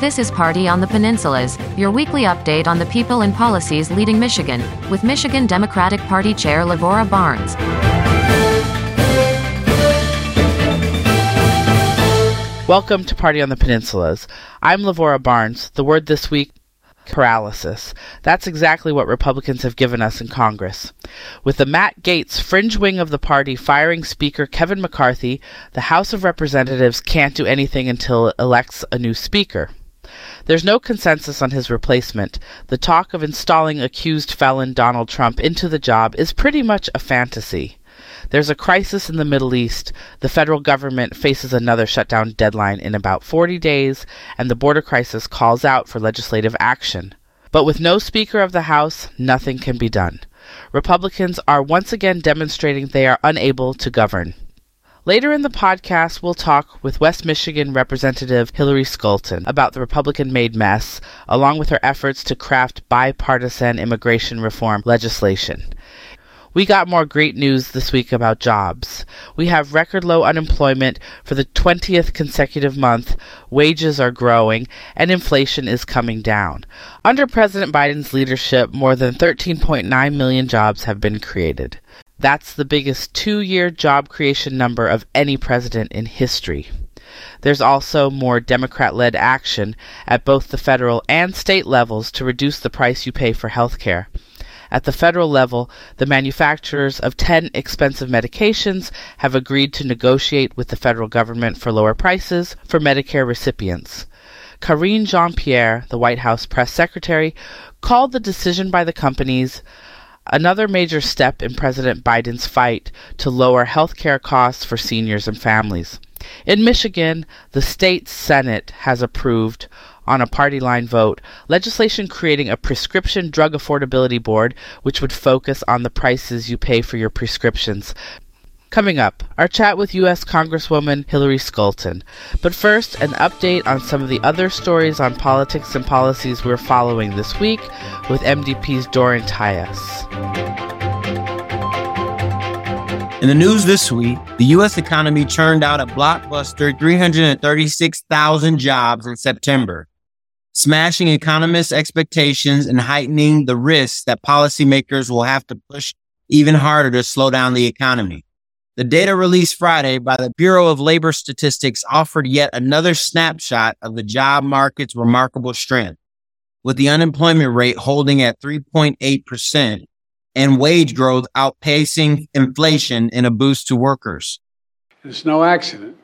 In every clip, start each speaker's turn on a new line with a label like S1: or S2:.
S1: This is Party on the Peninsulas, your weekly update on the people and policies leading Michigan, with Michigan Democratic Party Chair Lavora Barnes.
S2: Welcome to Party on the Peninsulas. I'm Lavora Barnes. The word this week paralysis. That's exactly what Republicans have given us in Congress. With the Matt Gaetz fringe wing of the party firing Speaker Kevin McCarthy, the House of Representatives can't do anything until it elects a new Speaker. There's no consensus on his replacement. The talk of installing accused felon Donald Trump into the job is pretty much a fantasy. There's a crisis in the Middle East. The federal government faces another shutdown deadline in about 40 days, and the border crisis calls out for legislative action. But with no Speaker of the House, nothing can be done. Republicans are once again demonstrating they are unable to govern. Later in the podcast, we'll talk with West Michigan Representative Hillary Scholten about the Republican made mess, along with her efforts to craft bipartisan immigration reform legislation. We got more great news this week about jobs. We have record low unemployment for the 20th consecutive month, wages are growing, and inflation is coming down. Under President Biden's leadership, more than 13.9 million jobs have been created. That's the biggest two year job creation number of any president in history. There's also more Democrat led action at both the federal and state levels to reduce the price you pay for health care. At the federal level, the manufacturers of 10 expensive medications have agreed to negotiate with the federal government for lower prices for Medicare recipients. Karine Jean Pierre, the White House press secretary, called the decision by the companies another major step in President Biden's fight to lower health care costs for seniors and families. In Michigan, the state Senate has approved on a party line vote legislation creating a prescription drug affordability board which would focus on the prices you pay for your prescriptions. Coming up, our chat with U.S. Congresswoman Hillary Scholten. But first, an update on some of the other stories on politics and policies we're following this week with MDP's Doron Tyus.
S3: In the news this week, the U.S. economy churned out a blockbuster 336,000 jobs in September, smashing economists' expectations and heightening the risks that policymakers will have to push even harder to slow down the economy. The data released Friday by the Bureau of Labor Statistics offered yet another snapshot of the job market's remarkable strength, with the unemployment rate holding at 3.8% and wage growth outpacing inflation in a boost to workers.
S4: It's no accident.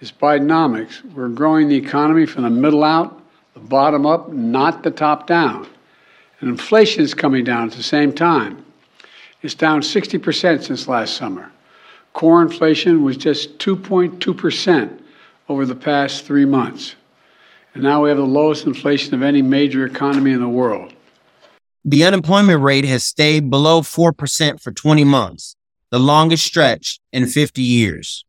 S4: It's Bidenomics. We're growing the economy from the middle out the bottom up, not the top down. And inflation is coming down at the same time. It's down 60% since last summer. Core inflation was just 2.2% over the past three months. And now we have the lowest inflation of any major economy in the world.
S3: The unemployment rate has stayed below 4% for 20 months, the longest stretch in 50 years.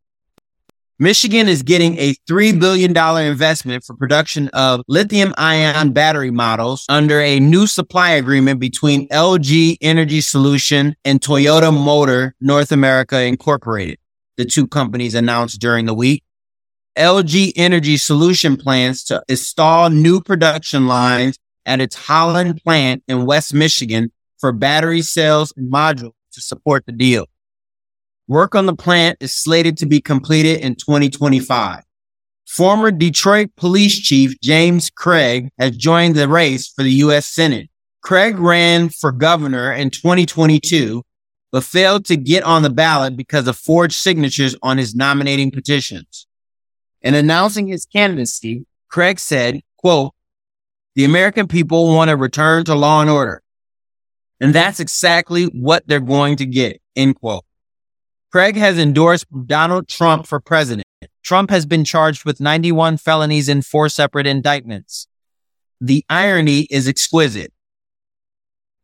S3: Michigan is getting a $3 billion investment for production of lithium ion battery models under a new supply agreement between LG Energy Solution and Toyota Motor North America Incorporated. The two companies announced during the week. LG Energy Solution plans to install new production lines at its Holland plant in West Michigan for battery cells and modules to support the deal. Work on the plant is slated to be completed in 2025. Former Detroit Police Chief James Craig has joined the race for the U.S. Senate. Craig ran for governor in 2022, but failed to get on the ballot because of forged signatures on his nominating petitions. In announcing his candidacy, Craig said, quote, the American people want to return to law and order. And that's exactly what they're going to get, end quote. Craig has endorsed Donald Trump for president. Trump has been charged with 91 felonies in four separate indictments. The irony is exquisite.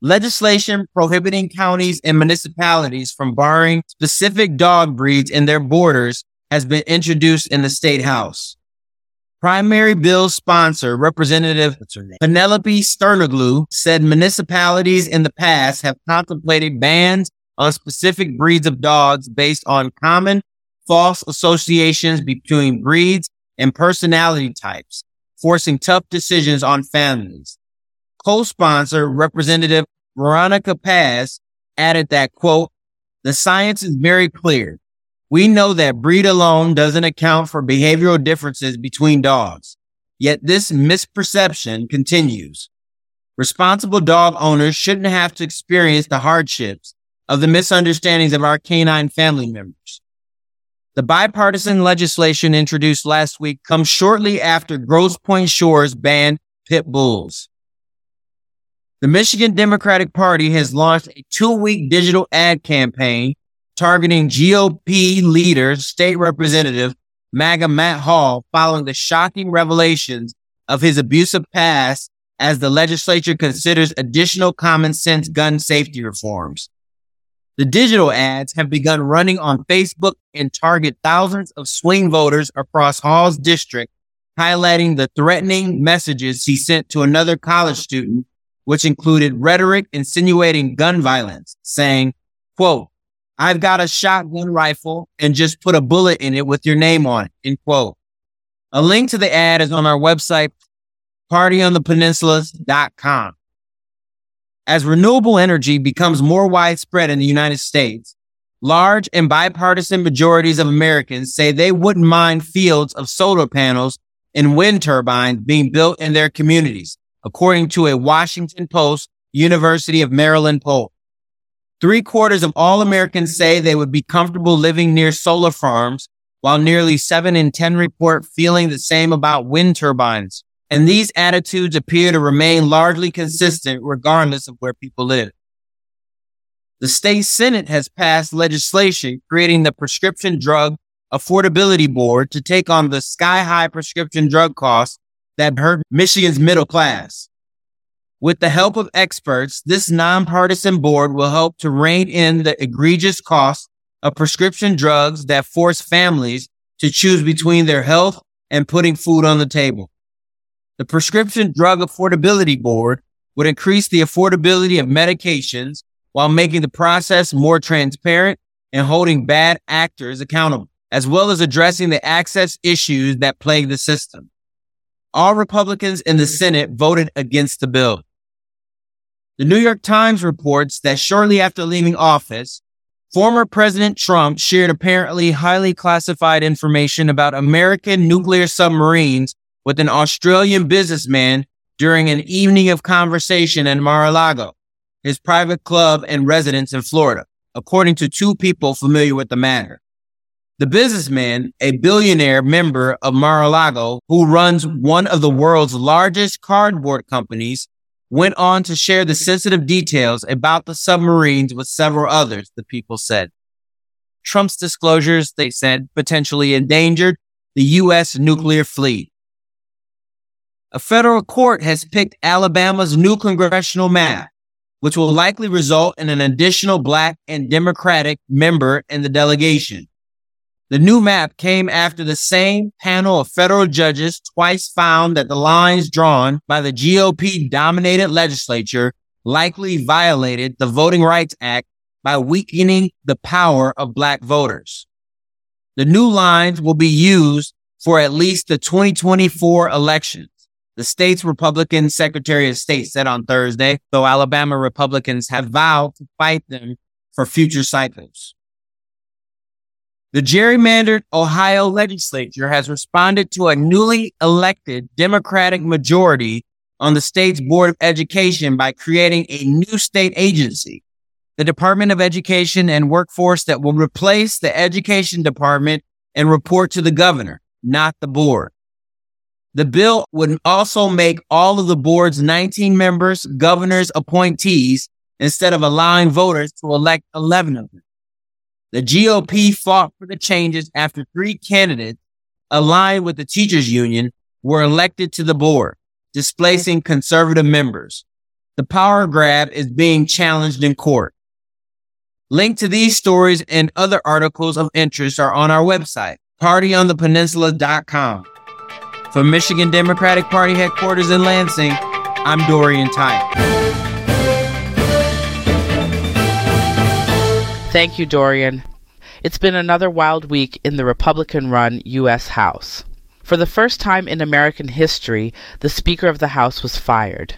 S3: Legislation prohibiting counties and municipalities from barring specific dog breeds in their borders has been introduced in the state house. Primary bill sponsor, Representative Penelope Tsernoglou, said municipalities in the past have contemplated bans on specific breeds of dogs based on common false associations between breeds and personality types. forcing tough decisions on families. Co-sponsor Representative Veronica Paiz added that, quote, the science is very clear. We know that breed alone doesn't account for behavioral differences between dogs. Yet this misperception continues. Responsible dog owners shouldn't have to experience the hardships of the misunderstandings of our canine family members. The bipartisan legislation introduced last week comes shortly after Grosse Pointe Shores banned pit bulls. The Michigan Democratic Party has launched a two week digital ad campaign targeting GOP leader, state representative MAGA Matt Hall following the shocking revelations of his abusive past as the legislature considers additional common sense gun safety reforms. The digital ads have begun running on Facebook and target thousands of swing voters across Hall's district, highlighting the threatening messages he sent to another college student, which included rhetoric insinuating gun violence, saying, quote, I've got a shotgun rifle and just put a bullet in it with your name on it, end quote. A link to the ad is on our website, partyonthepeninsulas.com. As renewable energy becomes more widespread in the United States, large and bipartisan majorities of Americans say they wouldn't mind fields of solar panels and wind turbines being built in their communities, according to a Washington Post University of Maryland poll. Three quarters of all Americans say they would be comfortable living near solar farms, while nearly seven in 10 report feeling the same about wind turbines. And these attitudes appear to remain largely consistent regardless of where people live. The state Senate has passed legislation creating the Prescription Drug Affordability Board to take on the sky high prescription drug costs that hurt Michigan's middle class. With the help of experts, this nonpartisan board will help to rein in the egregious costs of prescription drugs that force families to choose between their health and putting food on the table. The Prescription Drug Affordability Board would increase the affordability of medications while making the process more transparent and holding bad actors accountable, as well as addressing the access issues that plague the system. All Republicans in the Senate voted against the bill. The New York Times reports that shortly after leaving office, former President Trump shared apparently highly classified information about American nuclear submarines with an Australian businessman during an evening of conversation in Mar-a-Lago, his private club and residence in Florida, according to two people familiar with the matter. The businessman, a billionaire member of Mar-a-Lago who runs one of the world's largest cardboard companies, went on to share the sensitive details about the submarines with several others, the people said. Trump's disclosures, they said, potentially endangered the U.S. nuclear fleet. A federal court has picked Alabama's new congressional map, which will likely result in an additional black and Democratic member in the delegation. The new map came after the same panel of federal judges twice found that the lines drawn by the GOP dominated legislature likely violated the Voting Rights Act by weakening the power of black voters. The new lines will be used for at least the 2024 elections. The state's Republican Secretary of State said on Thursday, though Alabama Republicans have vowed to fight them for future cycles. The gerrymandered Ohio legislature has responded to a newly elected Democratic majority on the state's Board of Education by creating a new state agency, the Department of Education and Workforce that will replace the Education Department and report to the governor, not the board. The bill would also make all of the board's 19 members governor's appointees instead of allowing voters to elect 11 of them. The GOP fought for the changes after three candidates aligned with the teachers union were elected to the board, displacing conservative members. The power grab is being challenged in court. Link to these stories and other articles of interest are on our website, partyonthepeninsula.com. From Michigan Democratic Party headquarters in Lansing, I'm Dorian Type.
S2: Thank you, Dorian. It's been another wild week in the Republican run U.S. House. For the first time in American history, the Speaker of the House was fired.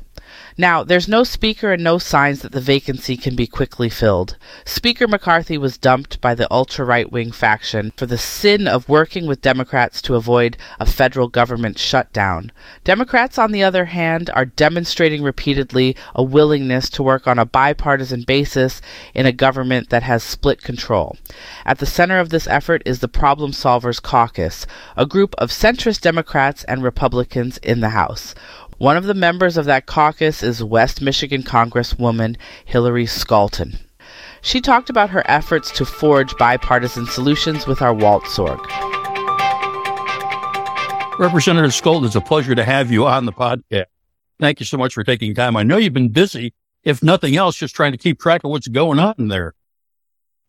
S2: Now, there's no speaker and no signs that the vacancy can be quickly filled. Speaker McCarthy was dumped by the ultra right wing faction for the sin of working with Democrats to avoid a federal government shutdown. Democrats, on the other hand, are demonstrating repeatedly a willingness to work on a bipartisan basis in a government that has split control. At the center of this effort is the Problem Solvers Caucus, a group of centrist Democrats and Republicans in the House. One of the members of that caucus is West Michigan Congresswoman Hillary Scholten. She talked about her efforts to forge bipartisan solutions with our Walt Sorg.
S5: Representative Scholten, it's a pleasure to have you on the podcast. Thank you so much for taking time. I know you've been busy, if nothing else, just trying to keep track of what's going on in there.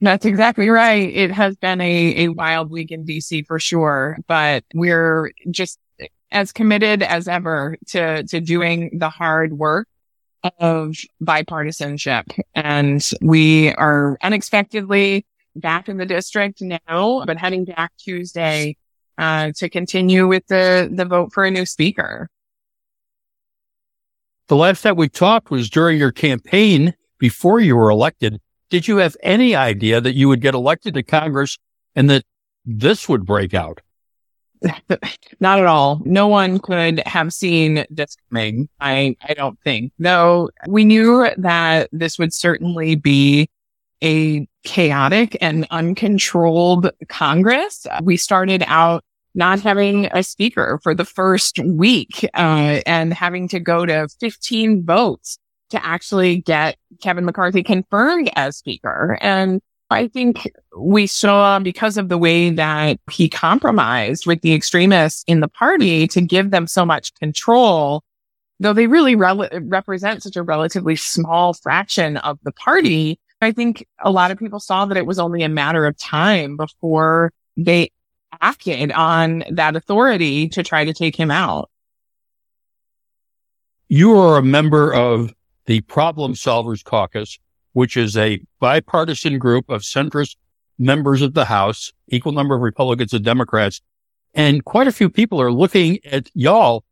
S6: That's exactly right. It has been a, a wild week in DC for sure, but we're just as committed as ever to, to doing the hard work of bipartisanship. And we are unexpectedly back in the district now, but heading back Tuesday, uh, to continue with the, the vote for a new speaker.
S5: The last time we talked was during your campaign before you were elected. Did you have any idea that you would get elected to Congress and that this would break out?
S6: Not at all. No one could have seen this coming. I, I don't think. Though we knew that this would certainly be a chaotic and uncontrolled Congress. We started out not having a speaker for the first week, uh, and having to go to 15 votes to actually get Kevin McCarthy confirmed as speaker. And I think we saw because of the way that he compromised with the extremists in the party to give them so much control, though they really re- represent such a relatively small fraction of the party. I think a lot of people saw that it was only a matter of time before they acted on that authority to try to take him out.
S5: You are a member of the Problem Solvers Caucus, which is a bipartisan group of centrist members of the House, equal number of Republicans and Democrats. And quite a few people are looking at y'all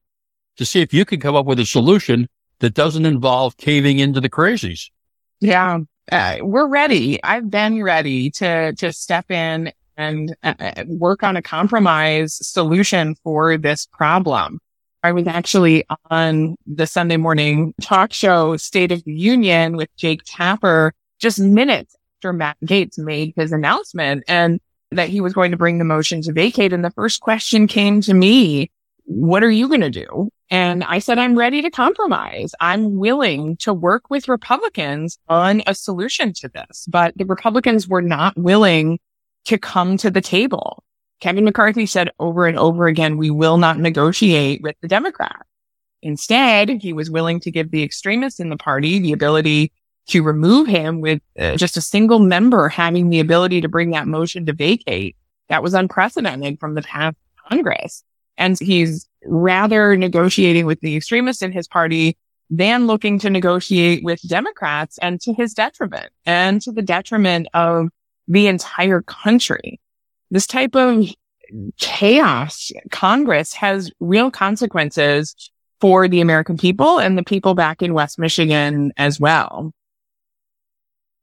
S5: to see if you can come up with a solution that doesn't involve caving into the crazies.
S6: Yeah, uh, we're ready. I've been ready to, to step in and uh, uh work on a compromise solution for this problem. I was actually on the Sunday morning talk show State of the Union with Jake Tapper just minutes after Matt Gaetz made his announcement and that he was going to bring the motion to vacate. And the first question came to me, what are you going to do? And I said, I'm ready to compromise. I'm willing to work with Republicans on a solution to this, but the Republicans were not willing to come to the table. Kevin McCarthy said over and over again, we will not negotiate with the Democrats. Instead, he was willing to give the extremists in the party the ability to remove him with uh, just a single member having the ability to bring that motion to vacate. That was unprecedented from the past Congress. And he's rather negotiating with the extremists in his party than looking to negotiate with Democrats and to his detriment and to the detriment of the entire country this type of chaos, Congress has real consequences for the American people and the people back in West Michigan as well.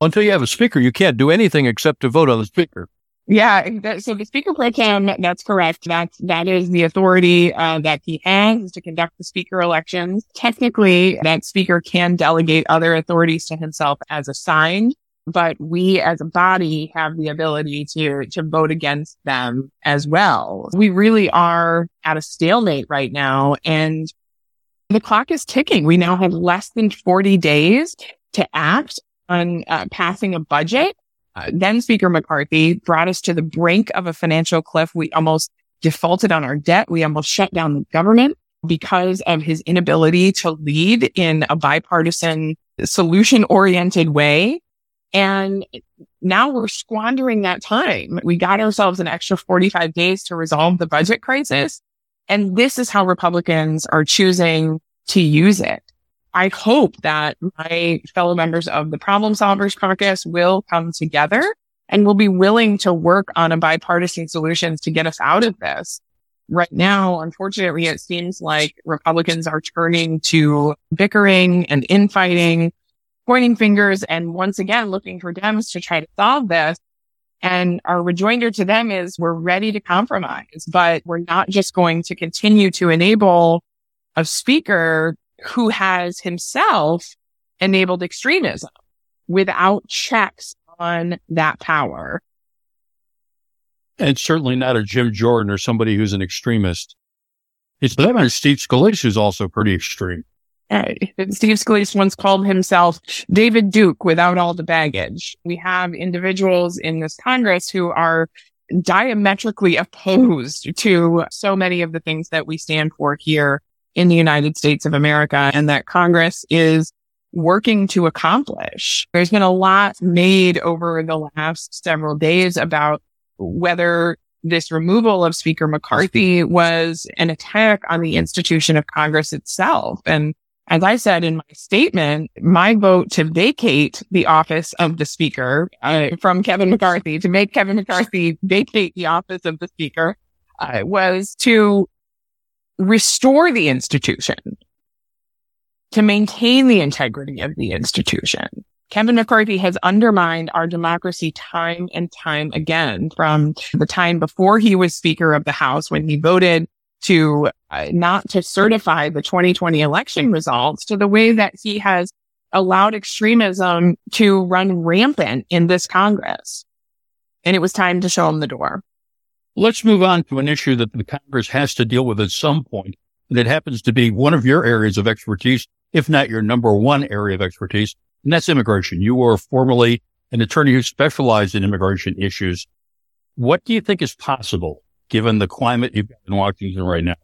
S5: Until you have a speaker, you can't do anything except to vote on the speaker.
S6: Yeah, that, so the speaker pro tem, that's correct. That's that is the authority uh, that he has to conduct the speaker elections. Technically, that speaker can delegate other authorities to himself as assigned but we as a body have the ability to, to vote against them as well. We really are at a stalemate right now and the clock is ticking. We now have less than 40 days to act on uh, passing a budget. Uh, then Speaker McCarthy brought us to the brink of a financial cliff. We almost defaulted on our debt. We almost shut down the government because of his inability to lead in a bipartisan solution oriented way. And now we're squandering that time. We got ourselves an extra 45 days to resolve the budget crisis. And this is how Republicans are choosing to use it. I hope that my fellow members of the Problem Solvers Caucus will come together and will be willing to work on a bipartisan solutions to get us out of this. right now, unfortunately, it seems like Republicans are turning to bickering and infighting, pointing fingers, and once again looking for Dems to try to solve this. And our rejoinder to them is we're ready to compromise, but we're not just going to continue to enable a speaker who has himself enabled extremism without checks on that power.
S5: And certainly not a Jim Jordan or somebody who's an extremist. It's that and Steve Scalise is also pretty extreme.
S6: Steve Scalise once called himself David Duke without all the baggage. We have individuals in this Congress who are diametrically opposed to so many of the things that we stand for here in the United States of America and that Congress is working to accomplish. There's been a lot made over the last several days about whether this removal of Speaker McCarthy was an attack on the institution of Congress itself. And as I said in my statement, my vote to vacate the office of the speaker uh, from Kevin McCarthy, to make Kevin McCarthy vacate the office of the speaker, uh, was to restore the institution, to maintain the integrity of the institution. Kevin McCarthy has undermined our democracy time and time again from the time before he was Speaker of the House when he voted to Uh, not to certify the 2020 election results to the way that he has allowed extremism to run rampant in this Congress. And it was time to show him the door.
S5: Let's move on to an issue that the Congress has to deal with at some point. And it happens to be one of your areas of expertise, if not your number one area of expertise, and that's immigration. You were formerly an attorney who specialized in immigration issues. What do you think is possible given the climate you've got in Washington right now?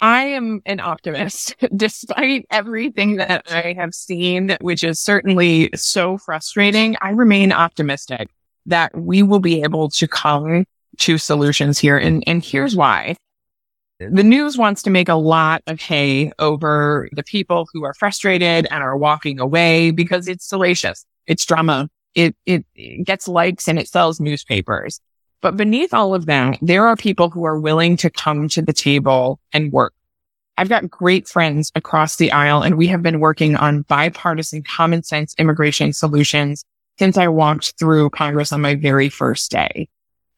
S6: I am an optimist, despite everything that I have seen, which is certainly so frustrating. I remain optimistic that we will be able to come to solutions here. And, and here's why the news wants to make a lot of hay over the people who are frustrated and are walking away because it's salacious. It's drama. It, it, it gets likes and it sells newspapers. But beneath all of that, there are people who are willing to come to the table and work. I've got great friends across the aisle and we have been working on bipartisan common sense immigration solutions since I walked through Congress on my very first day.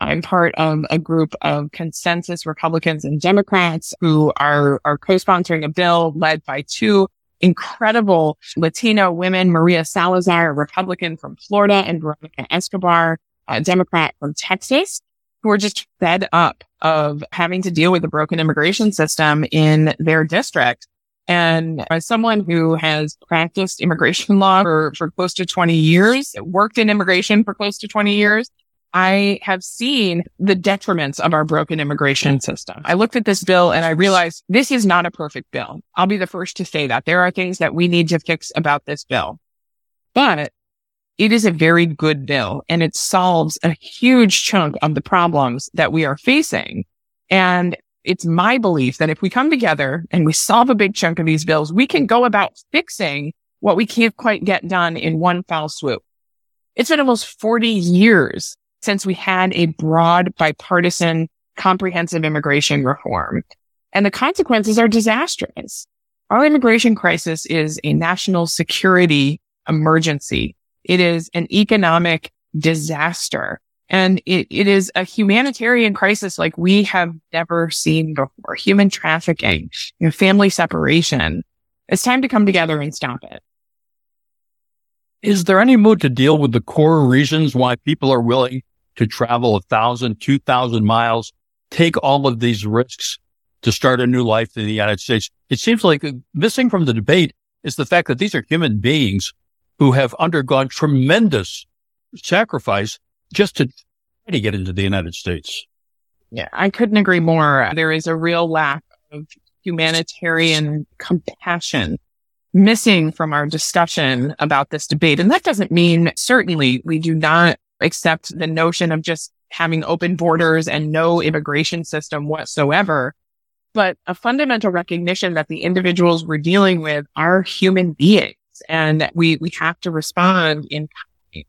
S6: I'm part of a group of consensus Republicans and Democrats who are, are co-sponsoring a bill led by two incredible Latino women, Maria Salazar, a Republican from Florida, and Veronica Escobar, a Democrat from Texas, who are just fed up of having to deal with the broken immigration system in their district. And as someone who has practiced immigration law for, for close to 20 years, worked in immigration for close to 20 years, I have seen the detriments of our broken immigration system. I looked at this bill and I realized this is not a perfect bill. I'll be the first to say that there are things that we need to fix about this bill, but it is a very good bill and it solves a huge chunk of the problems that we are facing. And it's my belief that if we come together and we solve a big chunk of these bills, we can go about fixing what we can't quite get done in one foul swoop. It's been almost 40 years since we had a broad bipartisan comprehensive immigration reform. And the consequences are disastrous. Our immigration crisis is a national security emergency. It is an economic disaster. And it, it is a humanitarian crisis like we have never seen before. Human trafficking, you know, family separation. It's time to come together and stop it.
S5: Is there any mood to deal with the core reasons why people are willing to travel a thousand, two thousand miles, take all of these risks to start a new life in the United States. It seems like uh, missing from the debate is the fact that these are human beings who have undergone tremendous sacrifice just to try to get into the United States.
S6: Yeah, I couldn't agree more. There is a real lack of humanitarian compassion missing from our discussion about this debate. And that doesn't mean certainly we do not accept the notion of just having open borders and no immigration system whatsoever, but a fundamental recognition that the individuals we're dealing with are human beings and we, we have to respond in kind.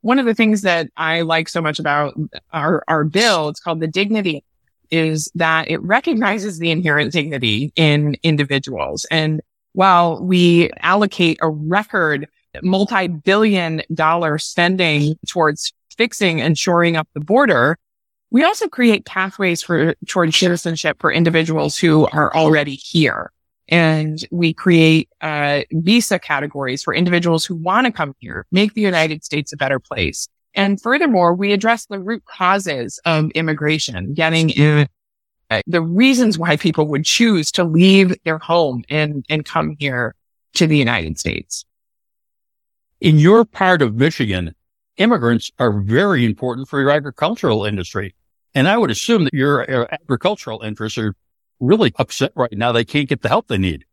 S6: one of the things that I like so much about our, our bill, it's called the Dignity, is that it recognizes the inherent dignity in individuals. And while we allocate a record multi-billion dollar spending towards fixing and shoring up the border, we also create pathways for towards citizenship for individuals who are already here. And we create uh, visa categories for individuals who want to come here, make the United States a better place. And furthermore, we address the root causes of immigration, getting in the reasons why people would choose to leave their home and, and come here to the United States.
S5: In your part of Michigan, immigrants are very important for your agricultural industry. And I would assume that your uh, agricultural interests are really upset right now. They can't get the help they need.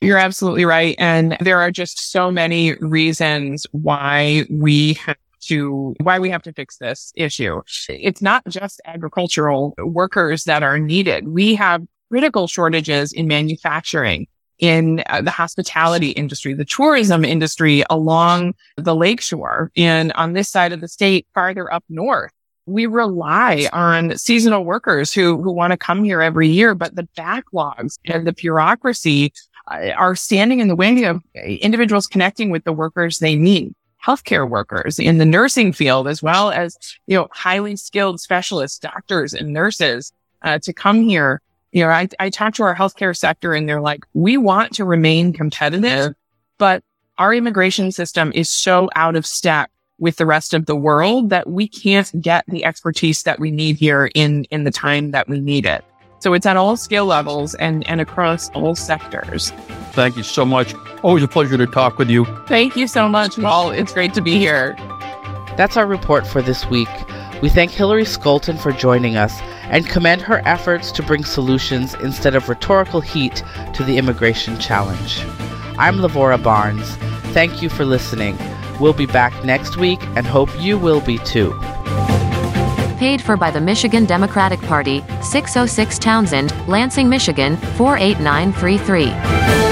S6: You're absolutely right. And there are just so many reasons why we have to, why we have to fix this issue. It's not just agricultural workers that are needed. We have critical shortages in manufacturing, in uh, the hospitality industry, the tourism industry along the lakeshore and on this side of the state, farther up north we rely on seasonal workers who, who want to come here every year, but the backlogs and the bureaucracy uh, are standing in the way of individuals connecting with the workers they need. Healthcare workers in the nursing field, as well as, you know, highly skilled specialists, doctors and nurses, uh, to come here. You know, I, I talk to our healthcare sector and they're like, we want to remain competitive, but our immigration system is so out of step with the rest of the world that we can't get the expertise that we need here in, in the time that we need it. So it's at all skill levels and, and across all sectors.
S5: Thank you so much. Always a pleasure to talk with you.
S6: Thank you so much, Paul. It's great to be here.
S2: That's our report for this week. We thank Hillary Scholten for joining us and commend her efforts to bring solutions instead of rhetorical heat to the immigration challenge. I'm Lavora Barnes. Thank you for listening. We'll be back next week and hope you will be too.
S1: Paid for by the Michigan Democratic Party, 606 Townsend, Lansing, Michigan, 48933.